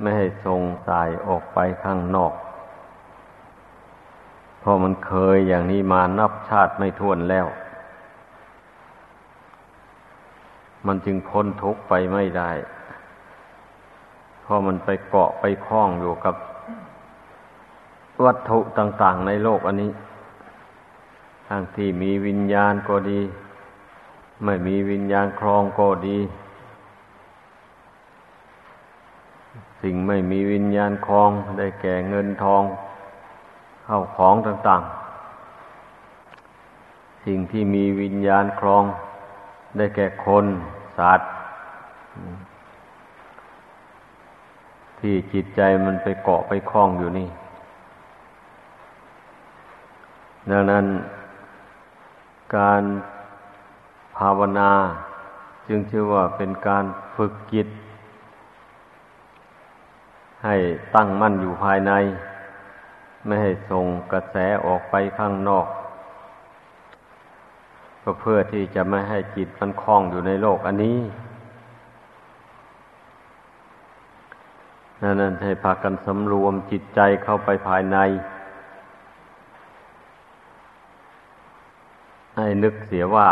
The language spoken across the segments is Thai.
ไม่ให้ส่งสายออกไปข้างนอก เพราะมันเคยอย่างนี้มานับชาติไม่ท้วนแล้ว มันจึงพ้นทุกข์ไปไม่ได้ เพราะมันไปเกาะไปคล้องอยู่กับ วัตถุต่าง ๆ ในโลกอันนี้ ทั้งที่มีวิญญาณก็ดี ไม่มีวิญญาณครองก็ดี สิ่งไม่มีวิญญาณครองได้แก่เงินทอง เข้าของต่างๆ สิ่งที่มีวิญญาณครอง ได้แก่คนสัตว์ ที่จิตใจมันไปเกาะไปคล้องอยู่นี่ ดังนั้นการภาวนาจึงชื่อว่าเป็นการฝึกจิต ให้ตั้งมั่นอยู่ภายใน ไม่ให้ส่งกระแสออกไปข้างนอก ก็เพื่อที่จะไม่ให้จิตมันคล้องอยู่ในโลกอันนี้นั่นนั่นให้พากันสำรวมจิตใจเข้าไปภายใน ให้นึกเสียว่า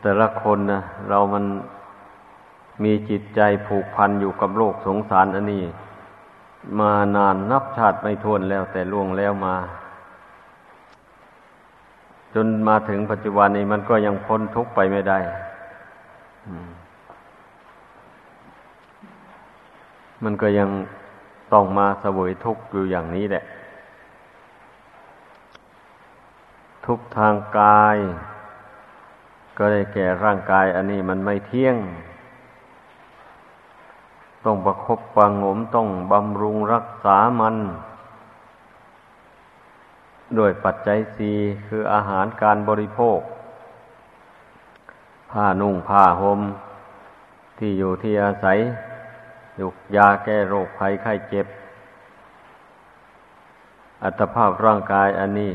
แต่ละคนนะเรามัน มีจิตใจผูกพันอยู่กับโลกสงสารอันนี้ มานานนับชาติไม่ทวนแล้วแต่ล่วงแล้วมา จนมาถึงปัจจุบันนี้มันก็ยังพ้นทุกข์ไปไม่ได้มันก็ยังต้องมาสวยทุกข์อยู่อย่างนี้แหละ ทุกทางกาย ก็ได้แก่ร่างกายอันนี้มันไม่เที่ยง ต้องประคบประงมต้องบำรุงรักษามัน โดยปัจจัยสีคืออาหารการบริโภค ผ้านุ่งผ้าหม่มที่อยู่ที่อาศัยยุกยาแก้โรคภัยไข้เจ็บ อัตภาพร่างกายอันนี้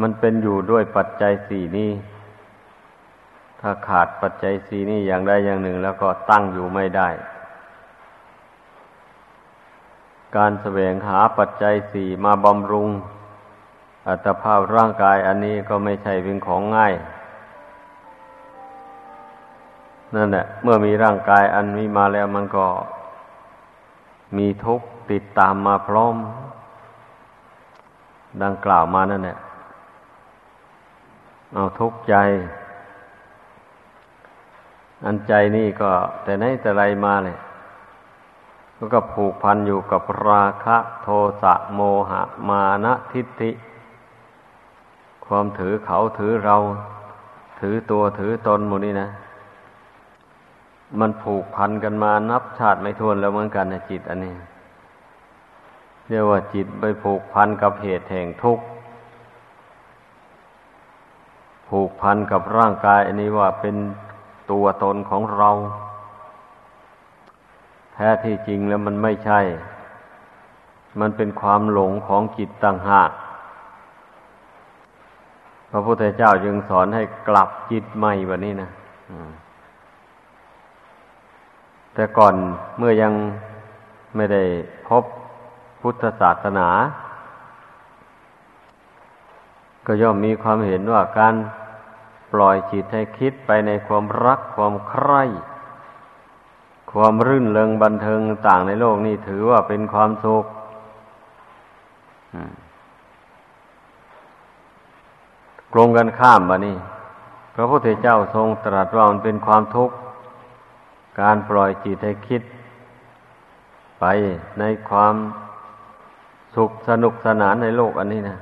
มันเป็นอยู่ด้วยปัจจัยสี่นี้ ถ้าขาดปัจจัยสี่นี้อย่างใดอย่างหนึ่ง แล้วก็ตั้งอยู่ไม่ได้ การแสวงหาปัจจัยสี่มาบำรุง อัตภาพร่างกายอันนี้ก็ไม่ใช่เป็นของง่าย นั่นแหละเมื่อมีร่างกายอันนี้มาแล้วมันก็ มีทุกข์ติดตามมาพร้อม ดังกล่าวมานั่นแหละเอาทุกข์ใจ อันใจนี่ก็ แต่ไหนแต่ไรมาเลยก็ผูกพันอยู่กับราคะโทสะโมหะ มานะทิฏฐิ ความถือเขาถือเรา ถือตัวถือตนหมดนี่นะ มันผูกพันกันมานับชาติไม่ทวนแล้วเหมือนกันนะจิตอันนี้เรียกว่าจิตไปผูกพันกับเหตุแห่งทุกข์ ผูกพันกับร่างกาย อันนี้ว่าเป็น ตัวตนของเรา แท้ที่จริงแล้วมันไม่ใช่ มันเป็นความหลงของจิตต่างหาก พระพุทธเจ้าจึงสอนให้กลับจิตใหม่แบบนี้นะแต่ก่อนเมื่อยังไม่ได้พบพุทธศาสนา ก็ย่อมมีความเห็นว่าการ ปล่อยจิตให้คิดไปในความรักความใคร่ ความรื่นเริงบันเทิงต่างในโลกนี้ถือว่าเป็นความสุขกลงกันข้ามบะนี่พระพุทธเจ้าทรงตรัสว่ามันเป็นความทุกข์การปล่อยจิตให้คิด ไปในความสุขสนุกสนานในโลกอันนี้นะ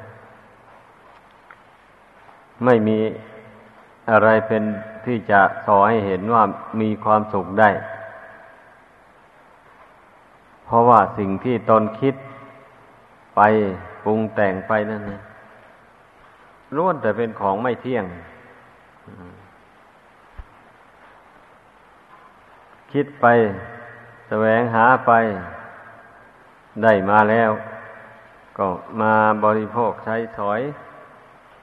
ไม่มี อะไรเป็นที่จะสอให้เห็นว่ามีความสุขได้ เพราะว่าสิ่งที่ตนคิดไปปรุงแต่งไปนั่นนะล้วนแต่เป็นของไม่เที่ยง คิดไปแสวงหาไป ได้มาแล้ว ก็มาบริโภคใช้สอย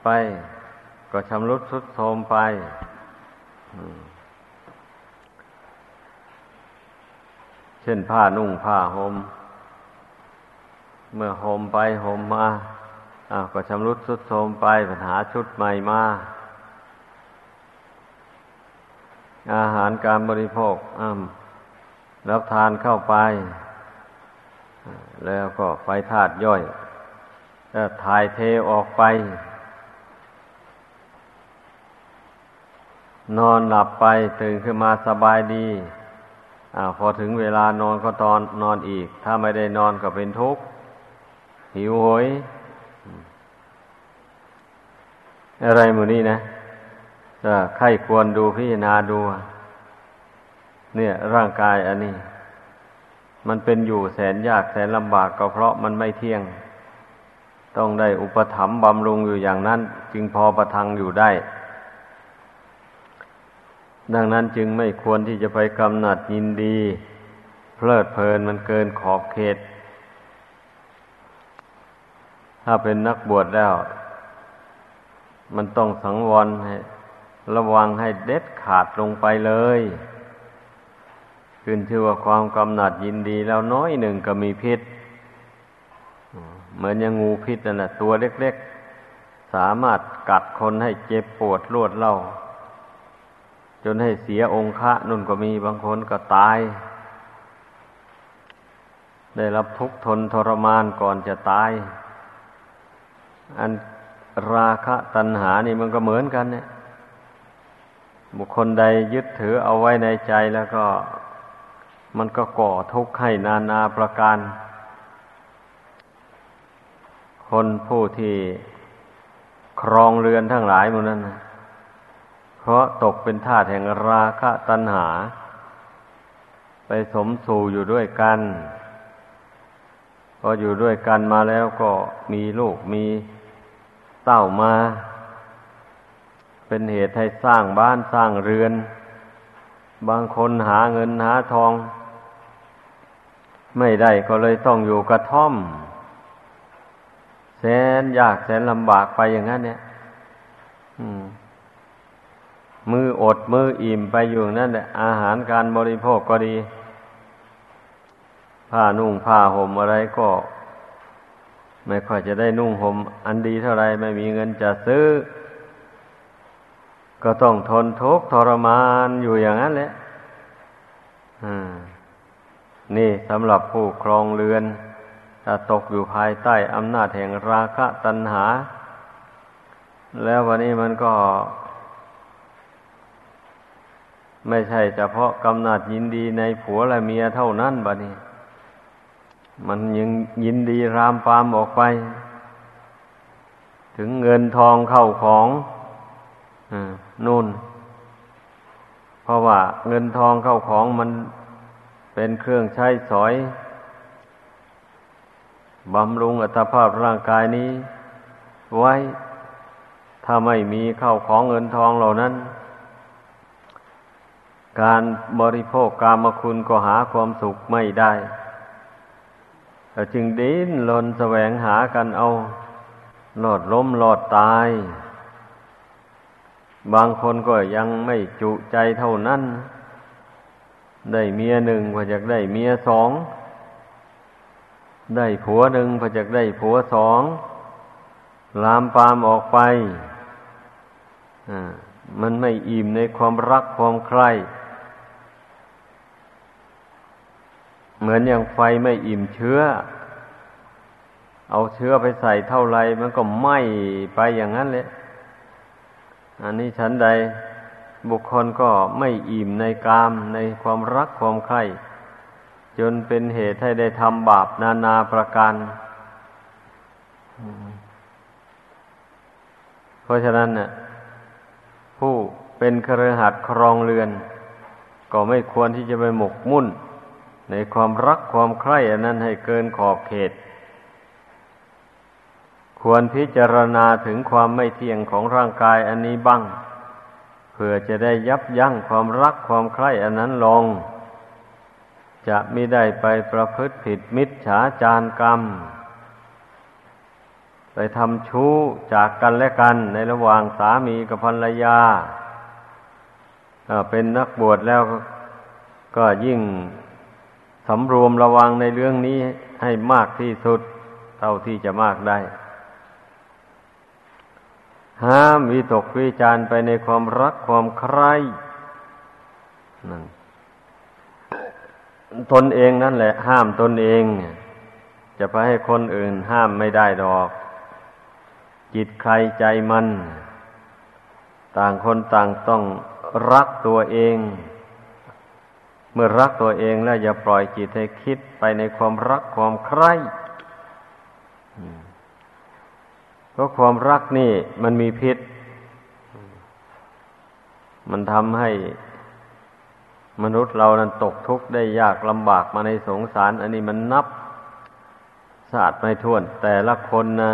ไป ก็ชำรุดทรุดโทรมไปมช่นผ้านุ่งผ้าหม่มเมื่อห่มไปห่มมาอ้าวก็ชำรุดสุดโทรมไปปัญหาชุดใหม่มาอาหารการบริโภครับทานเข้าไป แล้วก็ไฟธาตุย่อยถ่ายเทออกไป นอนหลับไปตื่นขึ้นมาสบายดีอพอถึงเวลานอนก็ตอนนอนอีก ถ้าไม่ได้นอนก็เป็นทุกข์หิวโหย อะไรหมูนี้นะจะใครควรดูพิจารณาดู เนี่ย ร่างกายอันนี้ มันเป็นอยู่แสนยากแสนลำบากก็เพราะมันไม่เที่ยง ต้องได้อุปถัมภ์บำรุงอยู่อย่างนั้น จึงพอประทังอยู่ได้ ดังนั้นจึงไม่ควรที่จะไปกำหนัดยินดี เพลิดเพลินมันเกินขอบเขต ถ้าเป็นนักบวชแล้ว มันต้องสังวรให้ระวังให้เด็ดขาดลงไปเลยขึ้นชื่อว่าความกำหนัดยินดีแล้วน้อยหนึ่งก็มีพิษ เหมือนยังงูพิษนั่นแหละตัวเล็ก ๆ สามารถกัดคนให้เจ็บปวดรวดเล่า จนให้เสียองค์ะนุ่นก็มีบางคนก็ตาย ได้รับทุกข์ทนทรมานก่อนจะตาย อันราคะตัณหานี่มันก็เหมือนกันเนี่ย บุคคลใดยึดถือเอาไว้ในใจแล้วก็ มันก็ก่อทุกข์ให้นานาประการ คนผู้ที่ครองเรือนทั้งหลายมูนั้นนะ เพราะตกเป็นทาสแห่งราคะตัณหา ไปสมสู่อยู่ด้วยกันพออยู่ด้วยกันมาแล้วก็มีลูกมีเต้ามา เป็นเหตุให้สร้างบ้านสร้างเรือน บางคนหาเงินหาทอง ไม่ได้ก็เลยต้องอยู่กระท่อม แสนยากแสนลำบากไปอย่างนั้นเนี่ยมื มืออดมืออิ่มไปอยู่นั่นแหละอาหารการบริโภคก็ดี ผ้านุ่งผ้าห่มอะไรก็ ไม่ค่อยจะได้นุ่งห่มอันดีเท่าไรไม่มีเงินจะซื้อ ก็ต้องทนทุกข์ทรมานอยู่อย่างนั้นแหละนี่สำหรับผู้ครองเรือนถ้าตกอยู่ภายใต้อำนาจแห่งราคะตัณหา แล้ววันนี้มันก็ ไม่ใช่เฉพาะกำนัดยินดีในผัวและเมียเท่านั้นบะนี้มันยังยินดีรามปามออกไป ถึงเงินทองเข้าของอนู่น เพราะว่าเงินทองเข้าของมันเป็นเครื่องใช้สอยบำรุงอัตภาพร่างกายนี้ ไว้ ถ้าไม่มีเข้าของเงินทองเหล่านั้น การบริโภคกามคุณก็หาความสุขไม่ได้จึงดิ้นรนแสวงหากันเอาหลอดล้มหลอดตาย บางคนก็ยังไม่จุใจเท่านั้น ได้เมียหนึ่งพอจะได้เมียสอง ได้ผัวหนึ่งพอจะได้ผัวสองลามปามออกไป มันไม่อิ่มในความรักความใคร่ เหมือนอย่างไฟไม่อิ่มเชื้อ เอาเชื้อไปใส่เท่าไรมันก็ไหม้ไปอย่างนั้นเลยอันนี้ฉันใดบุคคลก็ไม่อิ่มในกามในความรักความใคร่จนเป็นเหตุให้ได้ทำบาปนานาประการเพราะฉะนั้นน่ะ ผู้เป็นเครือหัดครองเรือน ก็ไม่ควรที่จะไปหมกมุ่น ในความรักความใคร่อันนั้นให้เกินขอบเขต ควรพิจารณาถึงความไม่เที่ยงของร่างกายอันนี้บ้างเพื่อจะได้ยับยั้งความรักความใคร่อันนั้นลง จะไม่ได้ไปประพฤติผิดมิจฉาจารกรรม ไปทำชู้จากกันและกันในระหว่างสามีกับภรรยาเป็นนักบวชแล้วก็ยิ่ง สำรวมระวังในเรื่องนี้ให้มากที่สุด เท่าที่จะมากได้ ห้ามวิตกวิจารไปในความรักความใคร่นั่นตนเองนั่นแหละ ห้ามตนเอง จะไปให้คนอื่นห้ามไม่ได้ดอก จิตใครใจมัน ต่างคนต่างต้องรักตัวเอง มื่อรักตัวเองแล้วอย่าปล่อยจิตให้คิดไปในความรักความใคร่เพราะความรักนี่มันมีพิษ มันทำให้มนุษย์เรานั้นตกทุกข์ได้ยากลำบากมาในสงสาร อันนี้มันนับศาสตร์ไม่ท้วน แต่ละคนนะ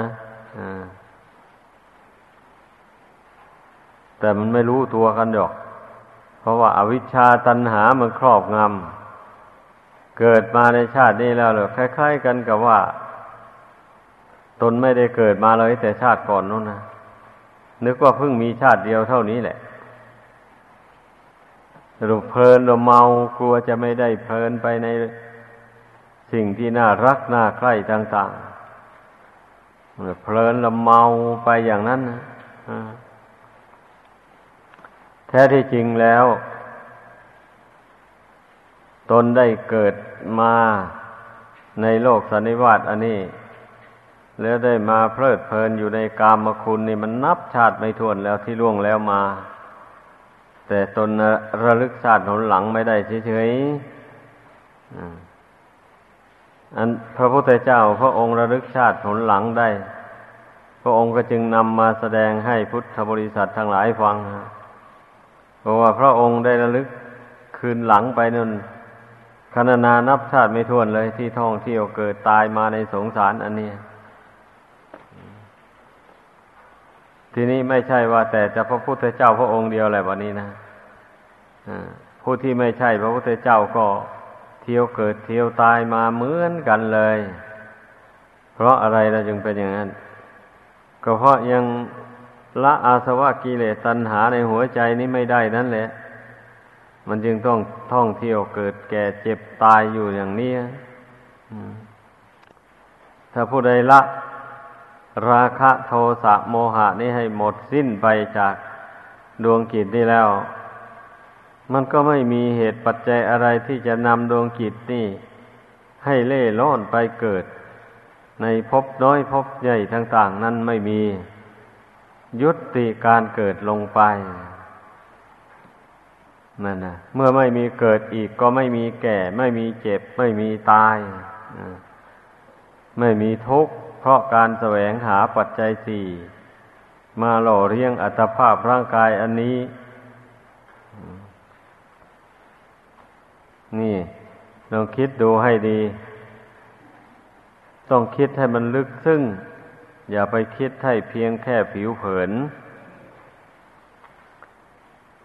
แต่มันไม่รู้ตัวกันหรอก เพราะว่าอาวิชชาตันหามันครอบงำเกิดมาในชาตินี้แล้วเลยคล้ายๆกันกับว่า ตนไม่ได้เกิดมาเลยแต่ชาติก่อนนู้นนะนึกว่าเพิ่งมีชาติเดียวเท่านี้แหละรูเพลินเราเมากลัวจะไม่ได้เพลินไปในสิ่งที่น่ารักน่าใคร่ต่าง ๆเพลินเราเมาไปอย่างนั้นนะ ท้ที่จริงแล้ว ตนได้เกิดมาในโลกสันนิวาตอันนี้ แล้วได้มาเพลิดเพลินอยู่ในกามคุณนี่มันนับชาติไม่ถ้วนแล้วที่ล่วงแล้วมา แต่ตนระลึกชาติหนหลังไม่ได้เฉยๆอันพระพุทธเจ้าพระองค์ระลึกชาติหนหลังได้ พระองค์ก็จึงนำมาแสดงให้พุทธบริษัททั้งหลายฟัง เพราะว่าพระองค์ได้ระลึกคืนหลังไปนั่นคณนานับชาติไม่ท้วนเลยที่ท่องเที่ยวเกิดตายมาในสงสารอันนี้ ทีนี้ไม่ใช่ว่า แต่จะพระพุทธเจ้าพระองค์เดียวแหละวันนี้นะผู้ที่ไม่ใช่พระพุทธเจ้าก็เที่ยวเกิดเที่ยวตายมาเหมือนกันเลย เพราะอะไรเราจึงเป็นอย่างนั้น ก็เพราะยัง ละอาสวะกิเลสตัณหาในหัวใจนี้ไม่ได้นั่นแหละ มันจึงต้องท่องเที่ยวเกิดแก่เจ็บตายอยู่อย่างนี้ถ้าผู้ใดละ ราคะโทสะโมหะนี้ให้หมดสิ้นไปจากดวงกิจนี้แล้ว มันก็ไม่มีเหตุปัจจัยอะไรที่จะนำดวงกิจนี่ให้เล่ล่อนไปเกิด ในภพน้อยภพใหญ่ต่าง ๆ นั้นไม่มี ยุติการเกิดลงไปนั่นนะเมื่อไม่มีเกิดอีกก็ไม่มีแก่ ไม่มีเจ็บ ไม่มีตายไม่มีทุกข์ เพราะการแสวงหาปัจจัยสี่มาหล่อเลี้ยงอัตภาพร่างกายอันนี้ นี่ลองคิดดูให้ดี ต้องคิดให้มันลึกซึ้ง อย่าไปคิดให้เพียงแค่ผิวเผิน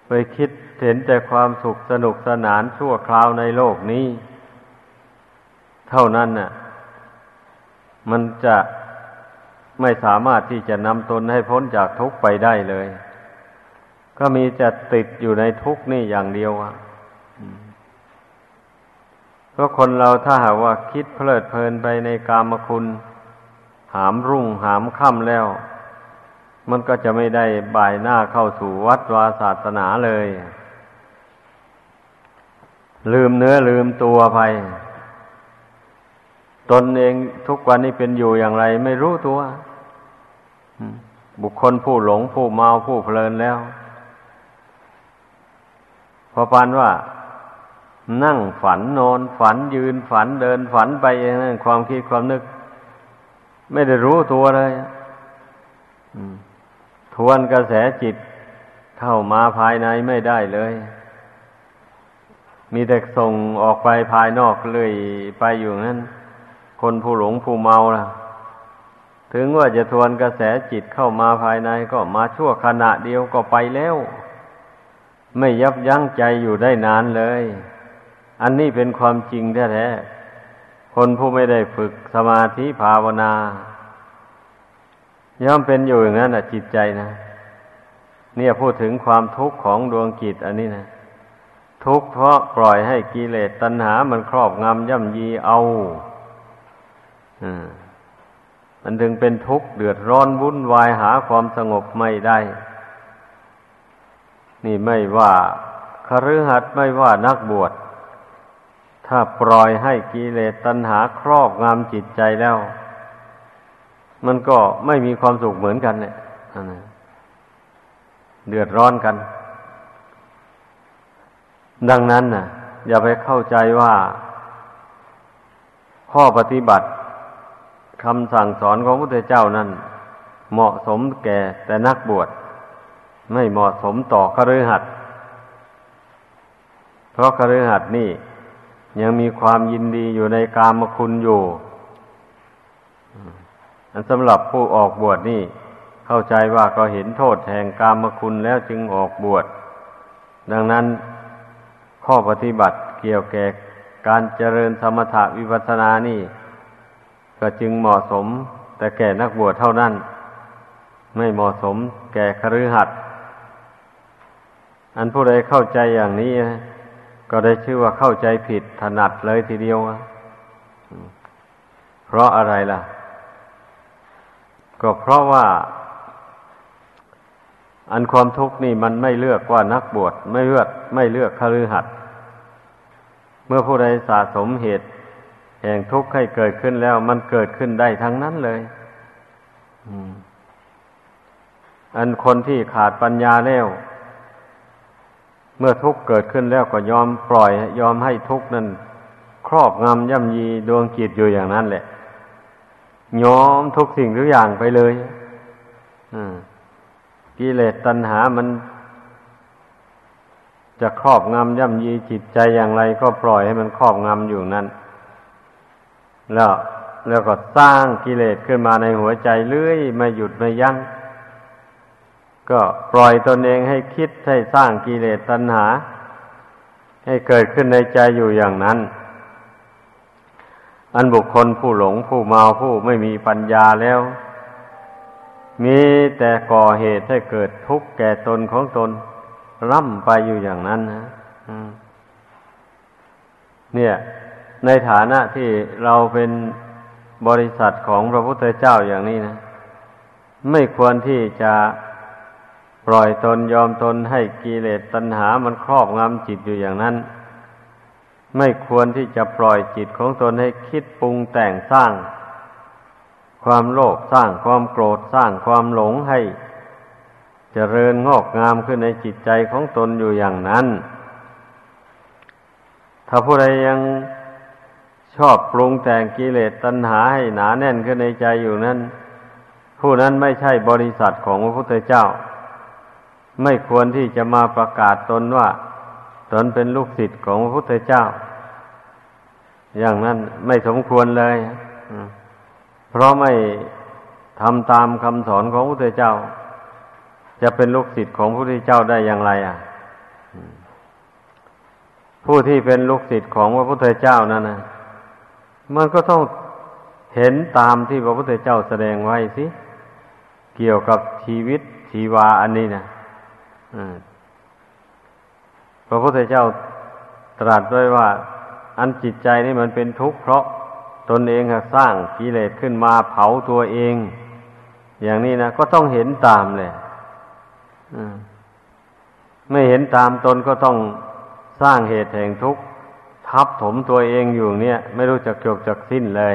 ไปคิดเห็นแต่ความสุขสนุกสนานชั่วคราวในโลกนี้ เท่านั้นน่ะ มันจะไม่สามารถที่จะนำตนให้พ้นจากทุกข์ไปได้เลย ก็มีจะติดอยู่ในทุกข์นี่อย่างเดียวอะเพราะคนเราถ้าหากว่าคิดเพลิดเพลินไปในกามคุณ หามรุ่งหามค่ำแล้ว มันก็จะไม่ได้บ่ายหน้าเข้าสู่วัดวาศาสนาเลย ลืมเนื้อลืมตัวไปตนเองทุกวันนี้เป็นอยู่อย่างไร ไม่รู้ตัว บุคคลผู้หลงผู้เมาผู้เพลินแล้ว พอปานว่า นั่งฝันนอนฝันยืนฝันเดินฝันไปเองนั่นความคิดความนึก ไม่ได้รู้ตัวเลยทวนกระแสจิตเข้ามาภายในไม่ได้เลย มีแต่ส่งออกไปภายนอกเลยไปอยู่นั้น คนผู้หลงผู้เมาล่ะ ถึงว่าจะทวนกระแสจิตเข้ามาภายในก็มาชั่วขณะเดียวก็ไปแล้ว ไม่ยับยั้งใจอยู่ได้นานเลย อันนี้เป็นความจริงแท้ๆ คนผู้ไม่ได้ฝึกสมาธิภาวนา ย่อมเป็นอยู่อย่างนั้นอะจิตใจนะ เนี่ยพูดถึงความทุกข์ของดวงจิตอันนี้นะทุกข์เพราะปล่อยให้กิเลสตัณหา มันครอบงำย่ำยีเอามันถึงเป็นทุกข์เดือดร้อนวุ่นวายหาความสงบไม่ได้ นี่ไม่ว่าคฤหัสถ์ไม่ว่านักบวช ถ้าปล่อยให้กิเลสตัณหาครอบงำจิตใจแล้ว มันก็ไม่มีความสุขเหมือนกันเนี่ยเดือดร้อนกัน ดังนั้นน่ะ อย่าไปเข้าใจว่า ข้อปฏิบัติคำสั่งสอนของพระพุทธเจ้านั้น เหมาะสมแก่แต่นักบวชไม่เหมาะสมต่อคฤหัสถ์เพราะคฤหัสถ์นี่ ยังมีความยินดีอยู่ในกามคุณอยู่อันสำหรับผู้ออกบวชนี่เข้าใจว่าก็เห็นโทษแห่งกามคุณแล้วจึงออกบวช ดังนั้นข้อปฏิบัติเกี่ยวแก่การเจริญสมถะวิปัสสนานี่ ก็จึงเหมาะสมแต่แก่นักบวชเท่านั้น ไม่เหมาะสมแก่คฤหัสถ์อันผู้ใดเข้าใจอย่างนี้ ก็ได้ชื่อว่าเข้าใจผิดถนัดเลยทีเดียวเพราะอะไรล่ะ ก็เพราะว่า อันความทุกข์นี่มันไม่เลือกว่านักบวชไม่เลือก ไม่เลือกคฤหัสถ์เมื่อผู้ใดสะสมเหตุ แห่งทุกข์ให้เกิดขึ้นแล้ว มันเกิดขึ้นได้ทั้งนั้นเลยอันคนที่ขาดปัญญาแล้ว เมื่อทุกข์เกิดขึ้นแล้วก็ยอมปล่อย ยอมให้ทุกข์นั้น ครอบงำย่ำยีดวงจิตอยู่อย่างนั้นแหละ ยอมทุกสิ่งทุกอย่างไปเลยอืมกิเลสตัณหามัน จะครอบงำย่ำยีจิตใจอย่างไร ก็ปล่อยให้มันครอบงำอยู่นั้น แล้วแล้วก็สร้างกิเลสขึ้นมาในหัวใจเรื่อยไม่หยุดไม่ยัง้ง ก็ปล่อยตนเองให้คิดให้สร้างกิเลสตัณหา ให้เกิดขึ้นในใจอยู่อย่างนั้น อันบุคคลผู้หลงผู้เมาผู้ไม่มีปัญญาแล้ว มีแต่ก่อเหตุให้เกิดทุกข์แก่ตนของตน ร่ำไปอยู่อย่างนั้นนะเนี่ย ในฐานะที่เราเป็นบริษัทของพระพุทธเจ้าอย่างนี้นะ ไม่ควรที่จะ ล่อยตนยอมตนให้กิเลสตัณหามันครอบงำจิตอยู่อย่างนั้น ไม่ควรที่จะปล่อยจิตของตนให้คิดปรุงแต่งสร้าง ความโลภสร้างความโกรธสร้างความหลงให้จเจริญงอกงามขึ้นในจิตใจของตนอยู่อย่างนั้น ถ้าผู้ใดยังชอบปรุงแต่งกิเลสตัณหาให้หนาแน่นขึ้นในใจอยู่นั้น ผู้นั้นไม่ใช่บริษัทของพระพุทธเจ้า ไม่ควรที่จะมาประกาศตนว่า ตนเป็นลูกศิษย์ของพระพุทธเจ้า อย่างนั้นไม่สมควรเลยเพราะไม่ทำตามคำสอนของพระพุทธเจ้า จะเป็นลูกศิษย์ของพระพุทธเจ้าได้อย่างไร อะ ผู้ที่เป็นลูกศิษย์ของพระพุทธเจ้านั่นนะมันก็ต้องเห็นตามที่พระพุทธเจ้าแสดงไว้สิ เกี่ยวกับชีวิตชีวาอันนี้นะ พระพุทธเจ้าตรัสไว้ว่า อันจิตใจนี่มันเป็นทุกข์เพราะตนเองสร้างกิเลสขึ้นมาเผาตัวเอง อย่างนี้นะก็ต้องเห็นตามเลยไม่เห็นตามตนก็ต้องสร้างเหตุแห่งทุกข์ทับถมตัวเองอยู่เนี่ย ไม่รู้จักจบจักสิ้นเลย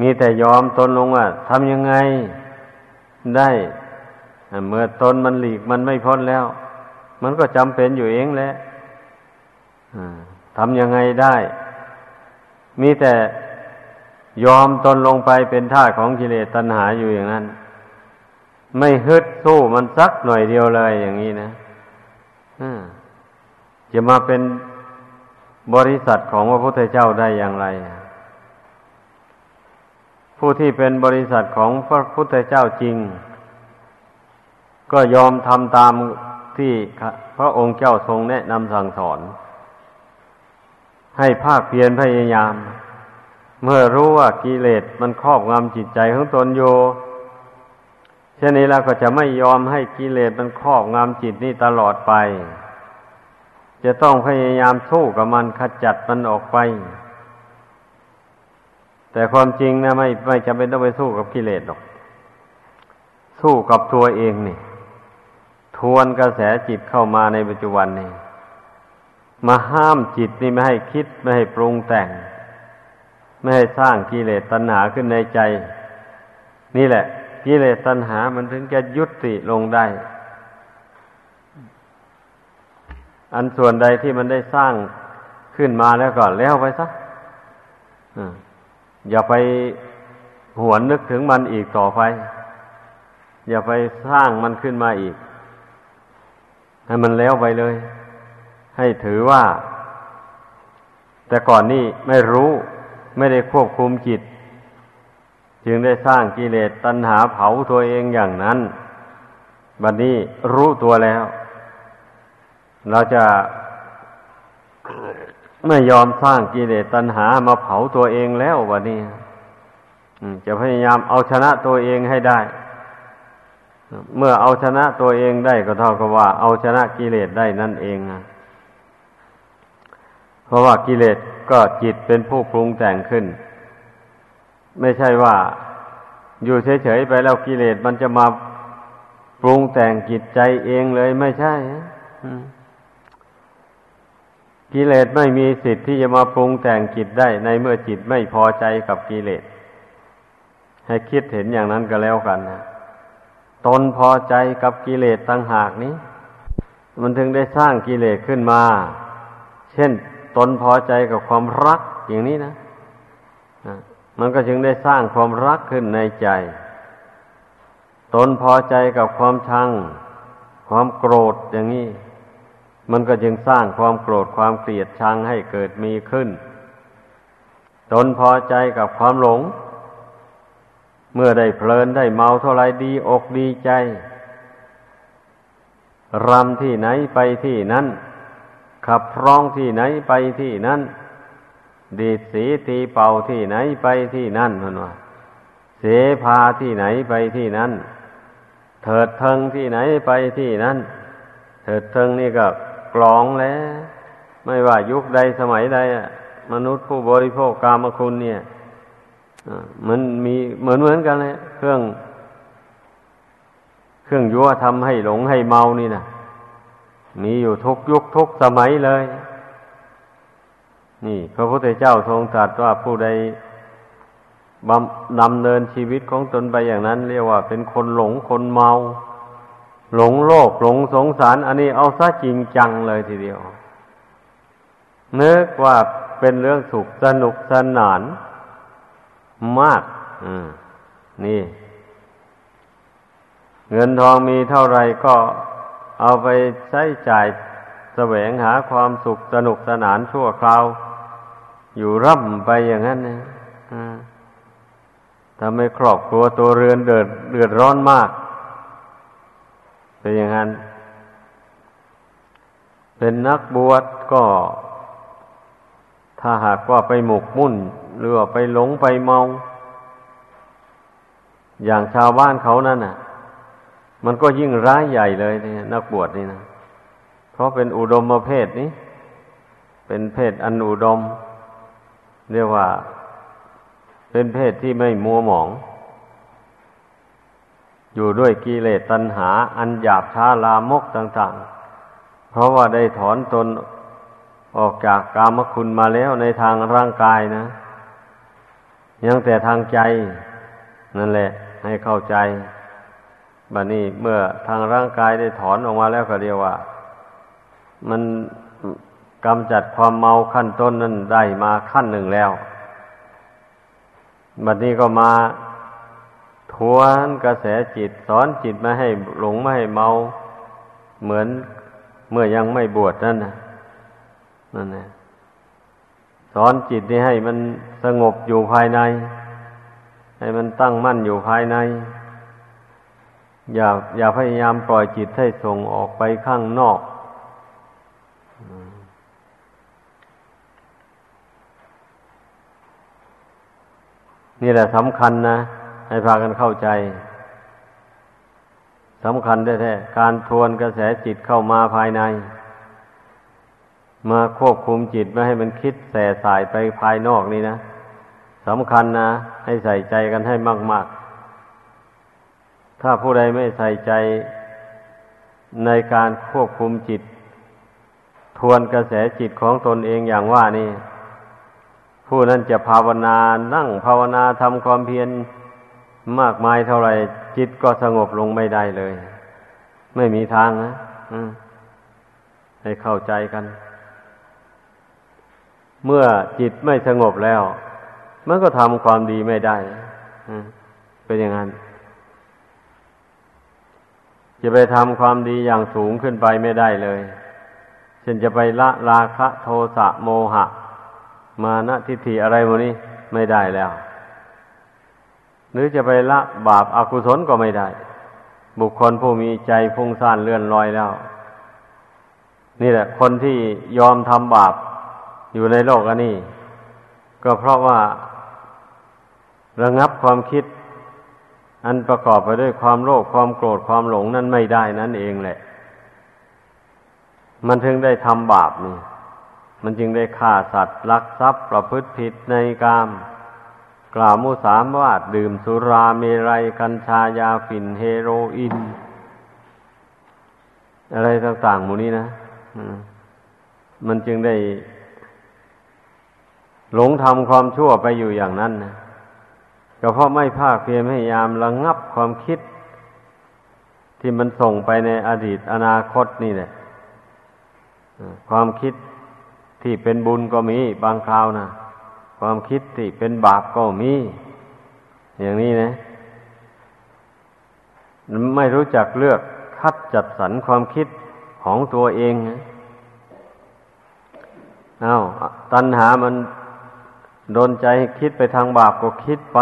มีแต่ยอมตนลงอะทำยังไงได้ เมื่อตนมันหลีกมันไม่พ้นแล้ว มันก็จำเป็นอยู่เองแหละทำยังไงได้ มีแต่ยอมตนลงไปเป็นท่าของกิเลสตัณหาอยู่อย่างนั้น ไม่ฮึดสู้มันสักหน่อยเดียวเลยอย่างนี้นะจะมาเป็นบริษัทของพระพุทธเจ้าได้อย่างไร ผู้ที่เป็นบริษัทของพระพุทธเจ้าจริง ก็ยอมทำตามที่พระองค์เจ้าทรงแนะนำสั่งสอน ให้ภาคเพียรพยายาม เมื่อรู้ว่ากิเลสมันครอบงำจิตใจของตนโยเช่นนี้แล้วก็จะไม่ยอมให้กิเลสมันครอบงำจิตนี่ตลอดไป จะต้องพยายามสู้กับมันขจัดมันออกไป แต่ความจริงนะไม่ไม่จำเป็นต้องไปสู้กับกิเลสหรอก สู้กับตัวเองนี่ ทวนกระแสจิตเข้ามาในปัจจุบันนี่มาห้ามจิตนี่ไม่ให้คิดไม่ให้ปรุงแต่ง ไม่ให้สร้างกิเลสตัณหาขึ้นในใจ นี่แหละกิเลสตัณหามันถึงจะยุติลงได้ อันส่วนใดที่มันได้สร้างขึ้นมาแล้วก็แล้วไปซะอย่าไปหวนนึกถึงมันอีกต่อไป อย่าไปสร้างมันขึ้นมาอีก ให้มันแล้วไปเลย ให้ถือว่า แต่ก่อนนี้ไม่รู้ไม่ได้ควบคุมจิต จึงได้สร้างกิเลสตัณหาเผาตัวเองอย่างนั้น บัดนนี้รู้ตัวแล้ว เราจะไม่ยอมสร้างกิเลสตัณหามาเผาตัวเองแล้วบัดนี้จะพยายามเอาชนะตัวเองให้ได้ เมื่อเอาชนะตัวเองได้ก็เท่ากับว่า เอาชนะกิเลสได้นั่นเองนะเพราะว่ากิเลสก็จิตเป็นผู้ปรุงแต่งขึ้น ไม่ใช่ว่าอยู่เฉยๆไปแล้วกิเลสมันจะมาปรุงแต่งจิตใจเองเลยไม่ใช่กิเลสไม่มีสิทธิ์ที่จะมาปรุงแต่งจิตได้ ในเมื่อจิตไม่พอใจกับกิเลสให้คิดเห็นอย่างนั้นก็แล้วกันนะ ตนพอใจกับกิเลสตั้งหากนี้ มันถึงได้สร้างกิเลสขึ้นมา เช่น ตนพอใจกับความรักอย่างนี้นะมันก็จึงได้สร้างความรักขึ้นในใจ ตนพอใจกับความชัง ความโกรธอย่างนี้ มันก็จึงสร้างความโกรธความเกลียดชังให้เกิดมีขึ้น ตนพอใจกับความหลง เมื่อได้เพลินได้เมาเท่าไรดีอกดีใจรำที่ไหนไปที่นั้น ขับร้องที่ไหนไปที่นั่นดีดสีตีเป่าที่ไหนไปที่นั่นมันว่าเสพาที่ไหนไปที่นั่นเถิดเทิงที่ไหนไปที่นั่นเถิดเทิงนี่ก็กลองแล้ว ไม่ว่ายุคใดสมัยใดมนุษย์ผู้บริโภคกามคุณเนี่ย มันมีเหมือนเหมือนกันเลยเครื่อง เครื่องยั่วทำให้หลงให้เมานี่นะมีอยู่ทุกยุคทุกสมัยเลย นี่พระพุทธเจ้าทรงตรัสว่าผู้ใดดำเนินชีวิตของตนไปอย่างนั้น เรียกว่าเป็นคนหลงคนเมา หลงโลกหลงสงสาร อันนี้เอาซะจริงจังเลยทีเดียวนึกว่าเป็นเรื่องสุขสนุกสนาน มากอืมนี่ เงินทองมีเท่าไรก็เอาไปใช้จ่ายแสวงหาความสุขสนุกสนานชั่วคราว อยู่ร่ำไปอย่างนั้นนะทำให้ครอบครัวตัวเรือนเดือดเดือดร้อนมากเป็นอย่างนั้น เป็นนักบวชก็ ถ้าหากว่าไปหมกมุ่น หรือว่าไปหลงไปเมา อย่างชาวบ้านเขานั่นน่ะ มันก็ยิ่งร้ายใหญ่เลยนี่นักบวชนี่นะเพราะเป็นอุดมประเภทนี้ เป็นเพศอันอุดม เรียกว่า เป็นเพศที่ไม่มัวหมอง อยู่ด้วยกิเลสตัณหา อันหยาบช้าลามกต่าง ๆ เพราะว่าได้ถอนตนออกจากกามคุณมาแล้วในทางร่างกายนะ ยังแต่ทางใจ นั่นแหละ ให้เข้าใจบัดนี้เมื่อทางร่างกายได้ถอนออกมาแล้วก็เรียกว่า มันกำจัดความเมาขั้นต้นนั้นได้มาขั้นหนึ่งแล้วบัดนี้ก็มาทวนกระแสจิตสอนจิตไม่ให้หลงไม่ให้เมา เหมือนเมื่อยังไม่บวชนั่นนะนั่นนะ อนจิตนี่ให้มันสงบอยู่ภายใน ให้มันตั้งมั่นอยู่ภายใน อย่าอย่าพยายามปล่อยจิตให้ส่งออกไปข้างนอกนี่แหละสำคัญนะ ให้พากันเข้าใจสำคัญแท้ๆการทวนกระแสจิตเข้ามาภายใน มาควบคุมจิตไม่ให้มันคิดแส่สายไปภายนอกนี่นะสำคัญนะ ให้ใส่ใจกันให้มาก ๆ ถ้าผู้ใดไม่ใส่ใจในการควบคุมจิต ทวนกระแสจิตของตนเองอย่างว่านี่ ผู้นั้นจะภาวนานั่งภาวนาทำความเพียรมากมายเท่าไหร่ จิตก็สงบลงไม่ได้เลย ไม่มีทางนะให้เข้าใจกัน เมื่อจิตไม่สงบแล้ว มันก็ทำความดีไม่ได้เป็นอย่างนั้น จะไปทำความดีอย่างสูงขึ้นไปไม่ได้เลยเช่นจะไปละราคะโทสะโมหะ มานะทิฏฐิอะไรพวกนี้ไม่ได้แล้ว หรือจะไปละบาปอากุศลก็ไม่ได้ บุคคลผู้มีใจฟุ้งซ่านเลื่อนลอยแล้ว นี่แหละ คนที่ยอมทำบาป อยู่ในโลกอันนี้ ก็เพราะว่าระงับความคิด อันประกอบไปด้วยความโลภความโกรธความหลงนั้นไม่ได้นั่นเองแหละ มันถึงได้ทำบาปนี่ มันจึงได้ฆ่าสัตว์ลักทรัพย์ประพฤติผิดในกาม กล่าวมุสามวาดดื่มสุราเมรัยกัญชายาฝิ่นเฮโรอีนอะไรต่างๆหมู่นี้นะมันจึงได้ หลงทำความชั่วไปอยู่อย่างนั้นนะก็เพราะไม่ภาคเพียรพยายามระงงับความคิด ที่มันส่งไปในอดีตอนาคตนี่แหละความคิดที่เป็นบุญก็มีบางคราวนะความคิดที่เป็นบาปก็มี อย่างนี้นะ ไม่รู้จักเลือกคัดจัดสรรความคิดของตัวเองเอา้าตัณหามัน โดนใจคิดไปทางบาปก็คิดไป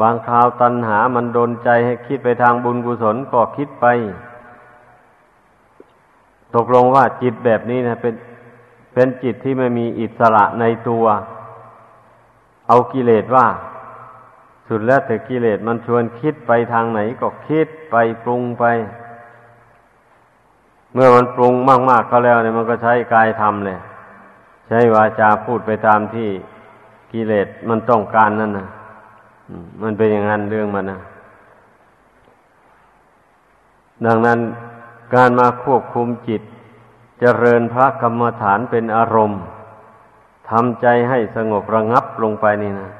บางคราวตัณหามันโดนใจให้คิดไปทางบุญกุศลก็คิดไป ตกลงว่าจิตแบบนี้นะเป็นเป็นจิตที่ไม่มีอิสระในตัว เอากิเลสว่า สุดแล้วแต่กิเลสมันชวนคิดไปทางไหนก็คิดไปปรุงไป เมื่อมันปรุงมากๆก็แล้วเนี่ยมันก็ใช้กายทำเลย ใช้วาจาพูดไปตามที่กิเลสมันต้องการนั่นนะมันเป็นอย่างนั้นเรื่องมันนะดังนั้นการมาควบคุมจิตจเจริญพระกรรมฐานเป็นอารมณ์ทำใจให้สงบระงับลงไปนี่นะ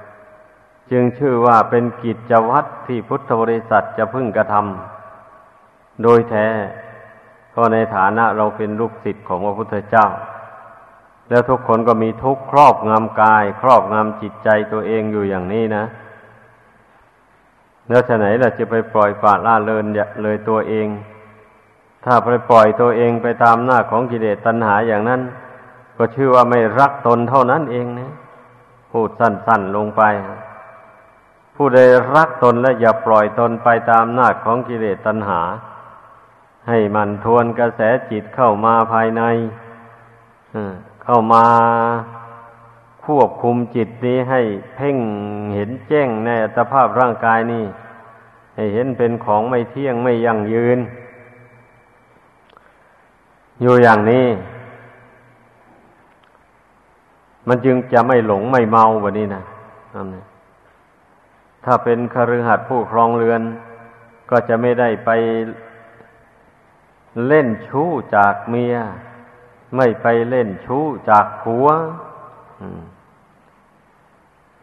จึงชื่อว่าเป็นกิจวัตรที่พุทธบริษัทจะพึ่งกระทำโดยแท้ก็ในฐานะเราเป็นลูกศิษย์ของพระพุทธเจ้า แล้วทุกคนก็มีทุกครอบงำกาย ครอบงำจิตใจตัวเองอยู่อย่างนี้นะแล้วฉะไหนล่ะจะไปปล่อยปละละเลยเลยตัวเอง ถ้าไปปล่อยตัวเองไปตามหน้าของกิเลสตัณหาอย่างนั้น ก็ชื่อว่าไม่รักตนเท่านั้นเองนะพูดสั้นๆลงไป ผู้ใดรักตนและอย่าปล่อยตนไปตามหน้าของกิเลสตัณหา ให้มันทวนกระแสจิตเข้ามาภายใน เข้ามาควบคุมจิตนี้ให้เพ่งเห็นแจ้งในอัตภาพร่างกายนี้ให้เห็นเป็นของไม่เที่ยงไม่ยั่งยืน อยู่อย่างนี้ มันจึงจะไม่หลงไม่เมาแบบนี้นะถ้าเป็นคฤหัสถ์ผู้ครองเรือน ก็จะไม่ได้ไปเล่นชู้จากเมีย ไม่ไปเล่นชู้จากผัว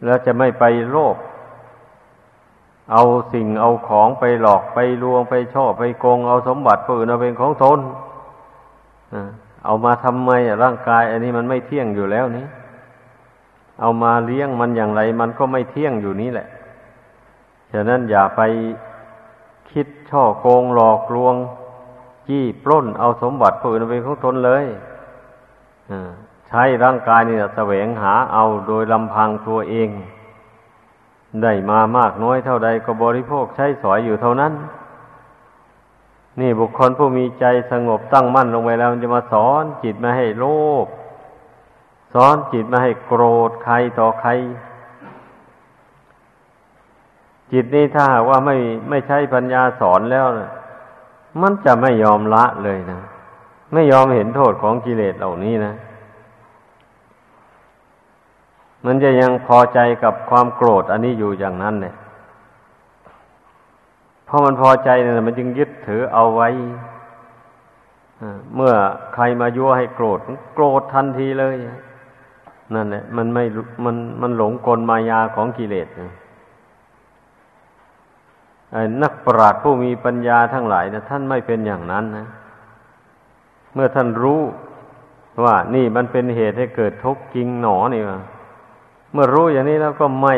แล้วจะไม่ไปโลภเอาสิ่งเอาของไปหลอกไปลวงไปช่อไปโกง เอาสมบัติผู้อื่นเอาเป็นของตนเอามาทำไมร่างกาย อันนี้มันไม่เที่ยงอยู่แล้วนี้เอามาเลี้ยงมันอย่างไร มันก็ไม่เที่ยงอยู่นี้แหละฉะนั้นอย่าไปคิดช่อโกงหลอกลวง จี้ปล้นเอาสมบัติผู้อื่นเป็นของตนเลย ใช้ร่างกายนี่แสวงหาเอาโดยลำพังตัวเอง ได้มามากน้อยเท่าใดก็บริโภคใช้สอยอยู่เท่านั้น นี่บุคคลผู้มีใจสงบตั้งมั่นลงไปแล้วมันจะมาสอนจิตมาให้โลภสอนจิตมาให้โกรธใครต่อใคร จิตนี้ถ้าหากว่าไม่ไม่ใช้ปัญญาสอนแล้วนะมันจะไม่ยอมละเลยนะ ไม่ยอมเห็นโทษของกิเลสเหล่านี้นะ มันจะยังพอใจกับความโกรธอันนี้อยู่อย่างนั้นเนี่ยเพราะมันพอใจเนี่ยมันจึงยึดถือเอาไว้เมื่อใครมายั่วให้โกรธ โกรธทันทีเลยนั่นแหละมันไม่มันมันหลงกลมายาของกิเลสนักปราชญ์ผู้มีปัญญาทั้งหลายนะท่านไม่เป็นอย่างนั้นนะ เมื่อท่านรู้ว่านี่มันเป็นเหตุให้เกิดทุกข์จริงหนอนี่ว่าเมื่อรู้อย่างนี้แล้วก็ไม่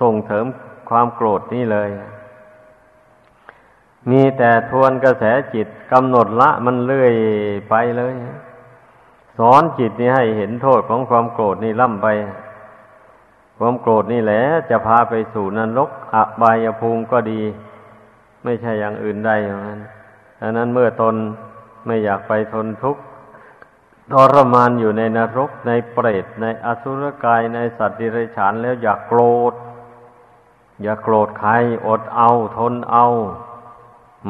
ส่งเสริมความโกรธนี่เลย มีแต่ทวนกระแสจิตกำหนดละมันเลื่อยไปเลย สอนจิตนี่ให้เห็นโทษของความโกรธนี่ล่ำไป ความโกรธนี่แหละจะพาไปสู่นรกอบายภูมิก็ดี ไม่ใช่อย่างอื่นใดอย่างนั้นดังนั้นเมื่อตน ไม่อยากไปทนทุกข์ทรมานอยู่ในนรกในเปรตในอสุรกายในสัตว์ดิเรกชันแล้วอย่ากโกรธ อย่าโกรธใครอดเอาทนเอา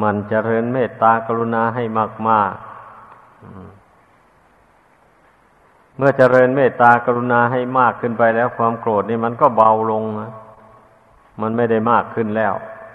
มันเจริญเมตตากรุณาให้มากมากเมื่อเจริญเมตตากรุณาให้มากขึ้นไปแล้วความโกรธนี่มันก็เบาลงนะมันไม่ได้มากขึ้นแล้ว